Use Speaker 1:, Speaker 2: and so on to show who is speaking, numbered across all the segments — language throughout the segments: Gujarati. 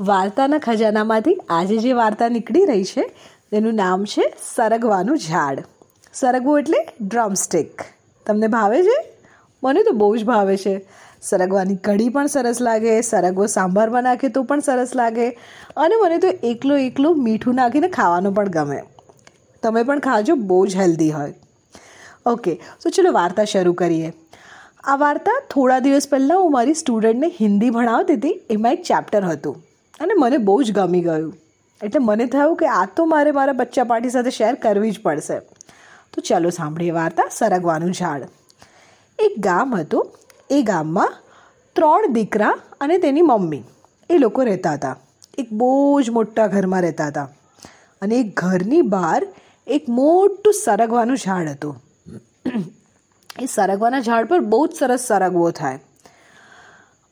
Speaker 1: વાર્તાના ખજાનામાંથી આજે જે વાર્તા નીકળી રહી છે તેનું નામ છે સરગવાનું ઝાડ. સરગવું એટલે ડ્રમસ્ટિક તમને ભાવે છે? મને તો બહુ જ ભાવે છે. સરગવાની કઢી પણ સરસ લાગે, સરગવો સાંભારમાં નાખે તો પણ સરસ લાગે, અને મને તો એકલો એકલો મીઠું નાખીને ખાવાનું પણ ગમે. તમે પણ ખાજો, બહુ જ હેલ્ધી હોય. ઓકે, તો ચલો વાર્તા શરૂ કરીએ. આ વાર્તા થોડા દિવસ પહેલાં હું મારી સ્ટુડન્ટને હિન્દી ભણાવતી હતી, એમાં એક ચેપ્ટર હતું. અને મને બહુ જ ગમી ગયું. એટલે મને થયું કે આ તો મારે મારા બચ્ચા પાર્ટી સાથે શેર કરવી જ પડશે. તો ચાલો સાંભળીએ વાર્તા સરગવાનું ઝાડ. એક ગામ હતું. એ ગામમાં ત્રણ દીકરા અને તેની મમ્મી. એ લોકો રહેતા હતા. એક બહુ જ મોટા ઘરમાં રહેતા હતા. અને એક ઘરની બહાર એક મોટું સરગવાનું ઝાડ હતું. એ સરગવાના ઝાડ પર બહુ જ સરસ સરગવો થાય.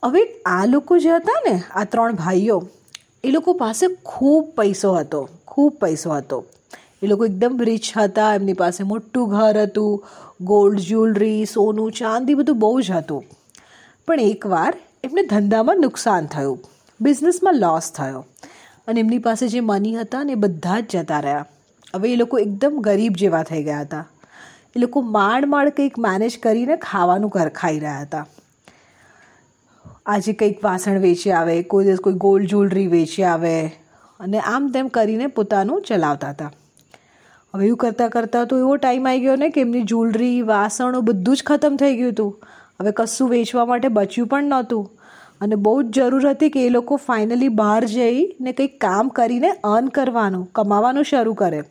Speaker 1: હવે આ લોકો જે હતા ને, આ ત્રણ ભાઈઓ એ લોકો પાસે ખૂબ પૈસો હતો, ખૂબ પૈસો હતો. એ લોકો એકદમ રિચ હતા, એમની પાસે મોટું ઘર હતું ગોલ્ડ જ્વેલરી સોનું, ચાંદી બધું બહુ જ હતું. પણ એકવાર એમને ધંધામાં નુકસાન થયું બિઝનેસમાં લોસ થયો. અને એમની પાસે જે મની હતા ને એ બધા જ જતા રહ્યા. હવે એ લોકો એકદમ ગરીબ જેવા થઈ ગયા હતા. એ લોકો માંડ માંડ કંઈક મેનેજ કરીને ખાવાનું ખાઈ રહ્યા હતા. આજે કંઈક વાસણ વેચી આવે, કોઈ દિવસ કોઈ ગોલ્ડ જ્વેલરી વેચી આવે. અને આમ તેમ કરીને પોતાનું ચલાવતા હતા. હવે એવું કરતાં કરતાં તો એવો ટાઈમ આવી ગયો ને કે એમની જ્વેલરી, વાસણો બધું જ ખતમ થઈ ગયું હતું. હવે કશું વેચવા માટે બચ્યું પણ નહોતું. અને બહુ જ જરૂર હતી કે એ લોકો ફાઇનલી બહાર જઈને કંઈક કામ કરીને અર્ન કરવાનું, કમાવાનું શરૂ કરે.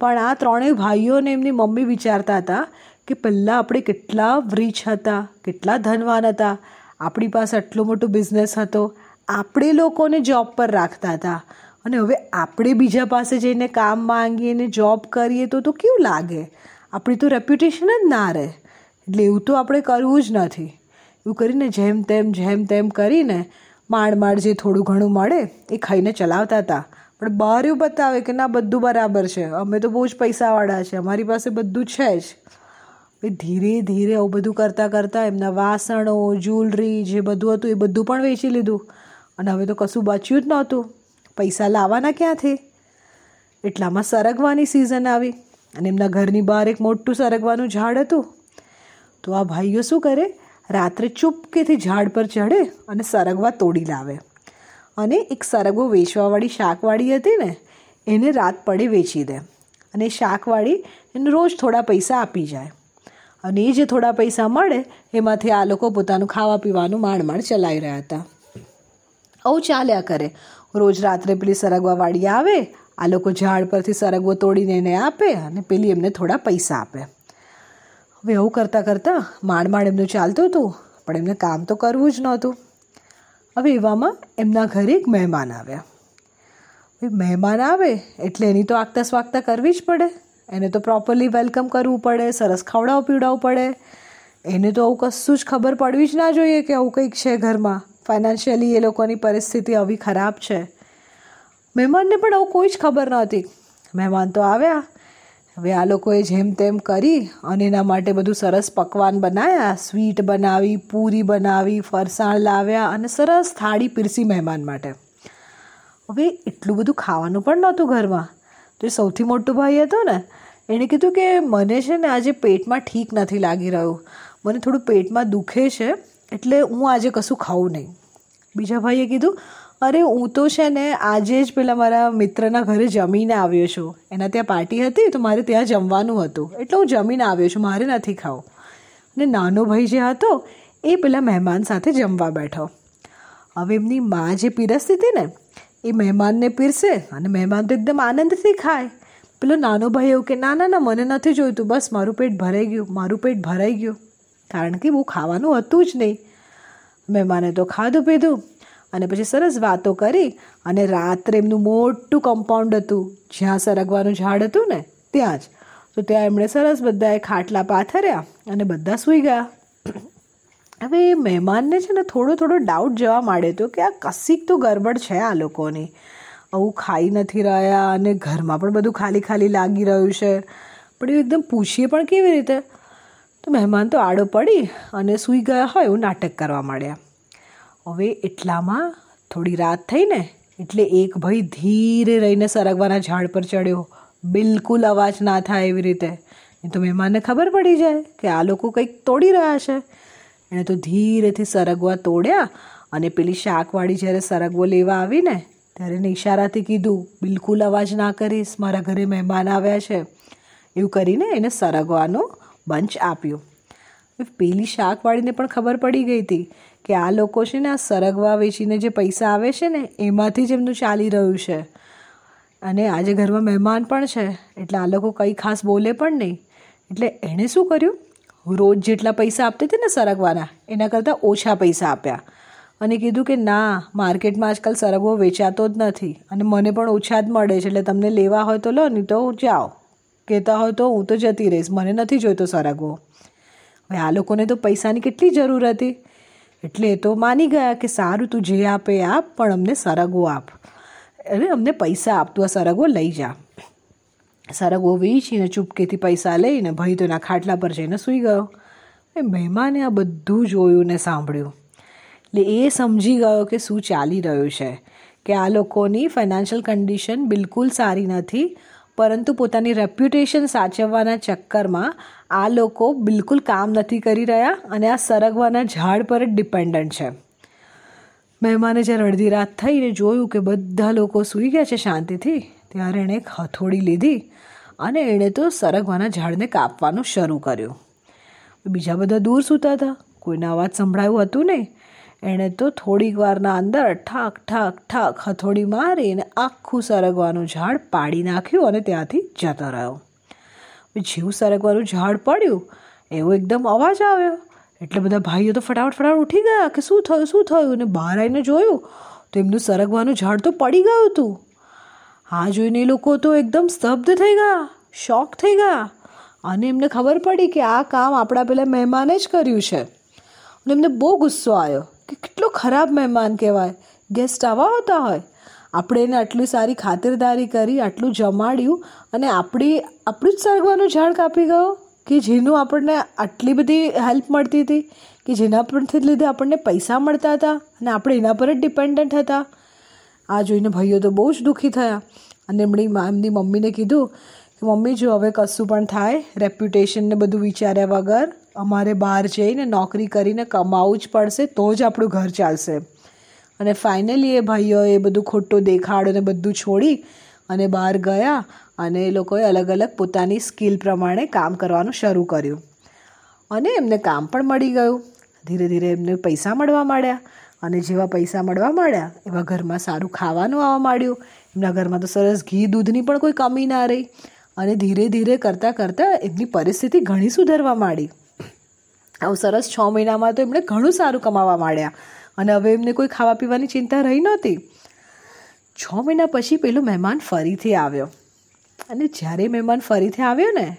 Speaker 1: પણ આ ત્રણેય ભાઈઓને એમની મમ્મી વિચારતા હતા કે પહેલાં આપણે કેટલા રીચ હતા, કેટલા ધનવાન હતા. આપણી પાસે આટલો મોટો બિઝનેસ હતો, આપણે લોકોને જોબ પર રાખતા હતા. અને હવે આપણે બીજા પાસે જઈને કામ માંગીએ ને જોબ કરીએ તો તો કેવું લાગે? આપણી તો રેપ્યુટેશન જ ના રહે. એટલે એવું તો આપણે કરવું જ નથી. એવું કરીને જેમ તેમ જેમ તેમ કરીને માંડ માંડ જે થોડું ઘણું મળે એ ખાઈને ચલાવતા હતા. પણ બહાર એવું બતાવે કે ના, બધું બરાબર છે. અમે તો બહુ જ પૈસાવાળા છે અમારી પાસે બધું છે જ. ધીરે ધીરે આવું બધું કરતાં કરતાં એમના વાસણો જ્વેલરી જે બધું હતું એ બધું પણ વેચી લીધું. અને હવે તો કશું બચ્યું જ નહોતું. પૈસા લાવવાના ક્યાંથી એટલામાં સરગવાની સિઝન આવી અને એમના ઘરની બહાર એક મોટું સરગવાનું ઝાડ હતું. તો આ ભાઈઓ શું કરે? રાત્રે ચૂપકેથી ઝાડ પર ચઢે અને સરગવા તોડી લાવે. અને એક સરગવો વેચવાવાળી શાકવાળી હતી ને, એને રાત પડે વેચી દે. અને શાકવાળી એને રોજ થોડા પૈસા આપી જાય. અને એ જે થોડા પૈસા મળે, એમાંથી આ લોકો પોતાનું ખાવા પીવાનું માંડ ચલાવી રહ્યા હતા. આવું ચાલ્યા કરે. રોજ રાત્રે પેલી સરગવાવાળી આવે, આ લોકો ઝાડ પરથી સરગવો તોડીને એને આપે અને પેલી એમને થોડા પૈસા આપે. હવે એવું કરતાં કરતાં માંડ માંડ એમનું ચાલતું હતું, પણ એમને કામ તો કરવું જ નહોતું. હવે એવામાં એમના ઘરે એક મહેમાન આવ્યા. મહેમાન આવે એટલે એની તો આગતા સ્વાગતા કરવી જ પડે. એને તો પ્રોપરલી વેલકમ કરવું પડે, સરસ ખવડાવ પીવડાવવું પડે. એને તો આવું કશું જ ખબર પડવી જ ના જોઈએ કે આવું કંઈક છે ઘરમાં. ફાઇનાન્શિયલી એ લોકોની પરિસ્થિતિ આવી ખરાબ છે. મહેમાનને પણ આવું કોઈ જ ખબર નહોતી મહેમાન તો આવ્યા. હવે આ લોકોએ જેમ તેમ કરી અને એના માટે બધું સરસ પકવાન બનાવ્યા સ્વીટ બનાવી, પૂરી બનાવી, ફરસાણ લાવ્યા અને સરસ થાળી પીરસી મહેમાન માટે. હવે એટલું બધું ખાવાનું પણ નહોતું ઘરમાં. એ સૌથી મોટો ભાઈ હતો ને એણે કીધું કે મને છે ને આજે પેટમાં ઠીક નથી લાગી રહ્યું. મને થોડું પેટમાં દુખે છે, એટલે હું આજે કશું ખાઉં નહીં. બીજા ભાઈએ કીધું, અરે, હું તો છે ને આજે જ પેલા મારા મિત્રના ઘરે જમીને આવ્યો છું. એના ત્યાં પાર્ટી હતી તો મારે ત્યાં જમવાનું હતું. એટલે હું જમીને આવ્યો છું, મારે નથી ખાવું. અને નાનો ભાઈ જે હતો, એ પેલા મહેમાન સાથે જમવા બેઠો. હવે એમની મા જે પીરસતી હતી ને એ મહેમાનને પીરસે અને મહેમાન તો એકદમ આનંદથી ખાય. પેલો નાનો ભાઈ એવું કે, ના ના ના, મને નથી જોઈતું, બસ મારું પેટ ભરાઈ ગયું, મારું પેટ ભરાઈ ગયું. કારણ કે બહુ ખાવાનું હતું જ નહીં. મહેમાને તો ખાધું પીધું અને પછી સરસ વાતો કરી અને રાત્રે એમનું મોટું કમ્પાઉન્ડ હતું, જ્યાં સરગવાનું ઝાડ હતું ને, ત્યાં જ. તો ત્યાં એમણે સરસ બધાએ ખાટલા પાથર્યા અને બધા સૂઈ ગયા. હવે મહેમાનને છે ને થોડો થોડો ડાઉટ જવા માંડ્યો હતો કે આ કશીક તો ગરબડ છે આ લોકોની. આવું ખાઈ નથી રહ્યા અને ઘરમાં પણ બધું ખાલી ખાલી લાગી રહ્યું છે. પણ એ એકદમ પૂછીએ પણ કેવી રીતે? તો મહેમાન તો આડો પડી અને સૂઈ ગયા હોય એવું નાટક કરવા માંડ્યા. હવે એટલામાં થોડી રાત થઈ ને એટલે એક ભાઈ ધીરે રહીને સરગવાના ઝાડ પર ચડ્યો. બિલકુલ અવાજ ના થાય એવી રીતે. એ તો મહેમાનને ખબર પડી જાય કે આ લોકો કંઈક તોડી રહ્યા છે. એણે તો ધીરેથી સરગવા તોડ્યા અને પેલી શાકવાળી જ્યારે સરગવો લેવા આવીને, ત્યારે એને ઈશારાથી કીધું, બિલકુલ અવાજ ના કરીશ, મારા ઘરે મહેમાન આવ્યા છે. એવું કરીને એને સરગવાનો બંચ આપ્યો. પેલી શાકવાળીને પણ ખબર પડી ગઈ હતી કે આ લોકો છે ને આ સરગવા વેચીને જે પૈસા આવે છે ને, એમાંથી જ એમનું ચાલી રહ્યું છે. અને આજે ઘરમાં મહેમાન પણ છે, એટલે આ લોકો કંઈ ખાસ બોલે પણ નહીં. એટલે એણે શું કર્યું? રોજ જેટલા પૈસા આપતી હતી ને સરગવાના, એના કરતાં ઓછા પૈસા આપ્યા. અને કીધું કે, ના, માર્કેટમાં આજકાલ સરગવો વેચાતો જ નથી અને મને પણ ઓછા જ મળે છે, એટલે તમને લેવા હોય તો લો, નહીં તો જાઓ. કહેતા હોય તો હું તો જતી રહીશ, મને નથી જોઈતો સરગવો. હવે આ લોકોને તો પૈસાની કેટલી જરૂર હતી? એટલે એ તો માની ગયા કે, સારું, તું જે આપે આપ, પણ અમને સરગવો આપ. અરે, અમને પૈસા આપતું આ સરગવો લઈ જા. સરગવો એને ચૂપકેથી પૈસા લઈને ભાઈ એના ખાટલા પર જઈને સૂઈ ગયો. એ મહેમાને આ બધું જોયું ને સાંભળ્યું. એટલે એ સમજી ગયો કે શું ચાલી રહ્યું છે, કે આ લોકોની ફાઇનાન્શિયલ કન્ડિશન બિલકુલ સારી નથી, પરંતુ પોતાની રેપ્યુટેશન સાચવવાના ચક્કરમાં આ લોકો બિલકુલ કામ નથી કરી રહ્યા અને આ સરગવાના ઝાડ પર જ ડિપેન્ડન્ટ છે. મહેમાને જ્યારે અડધી રાત થઈને જોયું કે બધા લોકો સૂઈ ગયા છે શાંતિથી ત્યારે એણે એક હથોડી લીધી અને એણે તો સરગવાના ઝાડને કાપવાનું શરૂ કર્યું. બીજા બધા દૂર સૂતા હતા. કોઈના અવાજ સંભળાયું હતું નહીં. એણે તો થોડીક વારના અંદર ઠાક ઠાક ઠાક હથોડી મારી અને આખું સરગવાનું ઝાડ પાડી નાખ્યું અને ત્યાંથી જતો રહ્યો. જેવું સરગવાનું ઝાડ પડ્યું, એવો એકદમ અવાજ આવ્યો. એટલે બધા ભાઈઓ તો ફટાફટ ફટાફટ ઉઠી ગયા કે શું થયું શું થયું? અને બહાર આવીને જોયું, તો એમનું સરગવાનું ઝાડ તો પડી ગયું હતું. હા, જોઈને લોકો તો એકદમ સ્તબ્ધ થઈ ગયા શોક થઈ ગયા. અને એમને ખબર પડી કે આ કામ આપણા પેલા મહેમાને જ કર્યું છે. અને એમને બહુ ગુસ્સો આવ્યો કે કેટલો ખરાબ મહેમાન કહેવાય ગેસ્ટ આવા હોતા હોય. આપણે એને આટલી સારી ખાતરદારી કરી, આટલું જમાડ્યું અને આપણી, આપણું જ સરગવાનું ઝાડ કાપી ગયો કે જેનું આપણને આટલી બધી હેલ્પ મળતી હતી, કે જેના પરથી લીધે આપણને પૈસા મળતા હતા અને આપણે એના પર જ ડિપેન્ડન્ટ હતા. આ જોઈને ભાઈઓ તો બહુ જ દુઃખી થયા. અને એમની એમની મમ્મીને કીધું કે, મમ્મી, જો હવે કશું પણ થાય રેપ્યુટેશનને બધું વિચાર્યા વગર અમારે બહાર જઈને નોકરી કરીને કમાવું જ પડશે, તો જ આપણું ઘર ચાલશે. અને ફાઇનલી એ ભાઈઓએ બધું ખોટું દેખાડ અને બધું છોડી અને બહાર ગયા અને એ લોકોએ અલગ અલગ પોતાની સ્કિલ પ્રમાણે કામ કરવાનું શરૂ કર્યું. અને એમને કામ પણ મળી ગયું. ધીરે ધીરે એમને પૈસા મળવા માંડ્યા. અને જેવા પૈસા મળવા માંડ્યા એવા ઘરમાં સારું ખાવાનું આવવા માંડ્યું. એમના ઘરમાં તો સરસ ઘી દૂધની પણ કોઈ કમી ના રહી. અને ધીરે ધીરે કરતાં કરતાં એમની પરિસ્થિતિ ઘણી સુધરવા માંડી. આવું સરસ છ મહિનામાં તો એમણે ઘણું સારું કમાવા માંડ્યા. અને હવે એમને કોઈ ખાવા પીવાની ચિંતા રહી નહોતી. છ મહિના પછી પેલો મહેમાન ફરીથી આવ્યો. અને જ્યારે મહેમાન ફરીથી આવ્યો ને,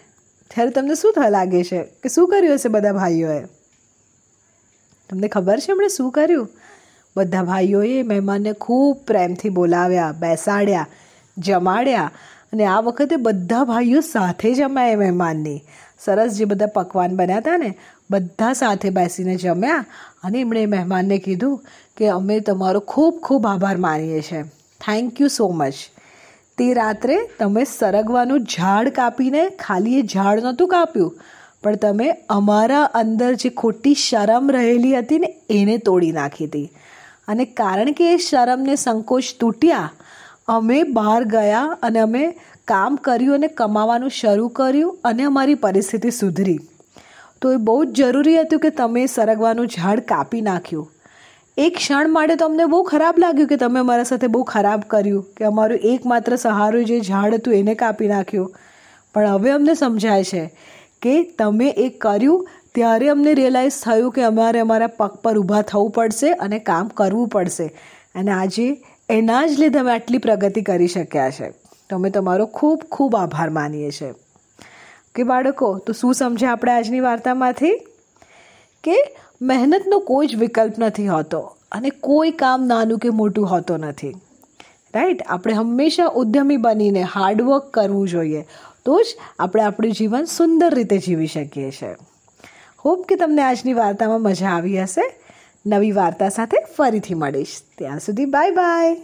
Speaker 1: ત્યારે તમને શું થ, લાગે છે? કે શું કર્યું હશે બધા ભાઈઓએ? તમને ખબર છે એમણે શું કર્યું? બધા ભાઈઓએ મહેમાનને ખૂબ પ્રેમથી બોલાવ્યા, બેસાડ્યા, જમાડ્યા અને આ વખતે બધા ભાઈઓ સાથે જમાય મહેમાનની. સરસ જે બધા પકવાન બન્યા હતા ને, બધા સાથે બેસીને જમ્યા અને એમણે મહેમાનને કીધું કે અમે તમારો ખૂબ ખૂબ આભાર માનીએ છીએ. થેન્ક યુ સો મચ તે રાત્રે તમે સરગવાનું ઝાડ કાપીને ખાલી એ ઝાડ નહોતું કાપ્યું. પણ તમે અમારા અંદર જે ખોટી શરમ રહેલી હતી ને, એને તોડી નાખી હતી. અને કારણ કે એ શરમને સંકોચ તૂટ્યા, અમે બહાર ગયા અને અમે કામ કર્યું અને કમાવાનું શરૂ કર્યું અને અમારી પરિસ્થિતિ સુધરી. તો એ બહુ જ જરૂરી હતું કે તમે સરગવાનું ઝાડ કાપી નાખ્યું. એક ક્ષણ માટે તો અમને બહુ ખરાબ લાગ્યું કે તમે અમારા સાથે બહુ ખરાબ કર્યું, કે અમારું એકમાત્ર સહારો જે ઝાડ હતું એને કાપી નાખ્યું. પણ હવે અમને સમજાય છે કે તમે એ કર્યું, ત્યારે અમને રિયલાઇઝ થયું કે અમારે અમારા પગ પર ઊભા થવું પડશે અને કામ કરવું પડશે. અને આજે એના જ લીધે અમે આટલી પ્રગતિ કરી શક્યા છે. તો અમે તમારો ખૂબ ખૂબ આભાર માનીએ છીએ. કે બાળકો, તો શું સમજે આપણે આજની વાર્તામાંથી? કે મહેનતનો કોઈ જ વિકલ્પ નથી હોતો અને કોઈ કામ નાનું કે મોટું હોતો નથી. રાઈટ આપણે હંમેશા ઉદ્યમી બનીને હાર્ડવર્ક કરવું જોઈએ. તો જ આપણે આપણું જીવન સુંદર રીતે જીવી શકીએ છીએ. હોપ કે તમને આજની વાર્તામાં મજા આવી હશે. નવી વાર્તા સાથે ફરીથી મળીશ. ત્યાં સુધી બાય બાય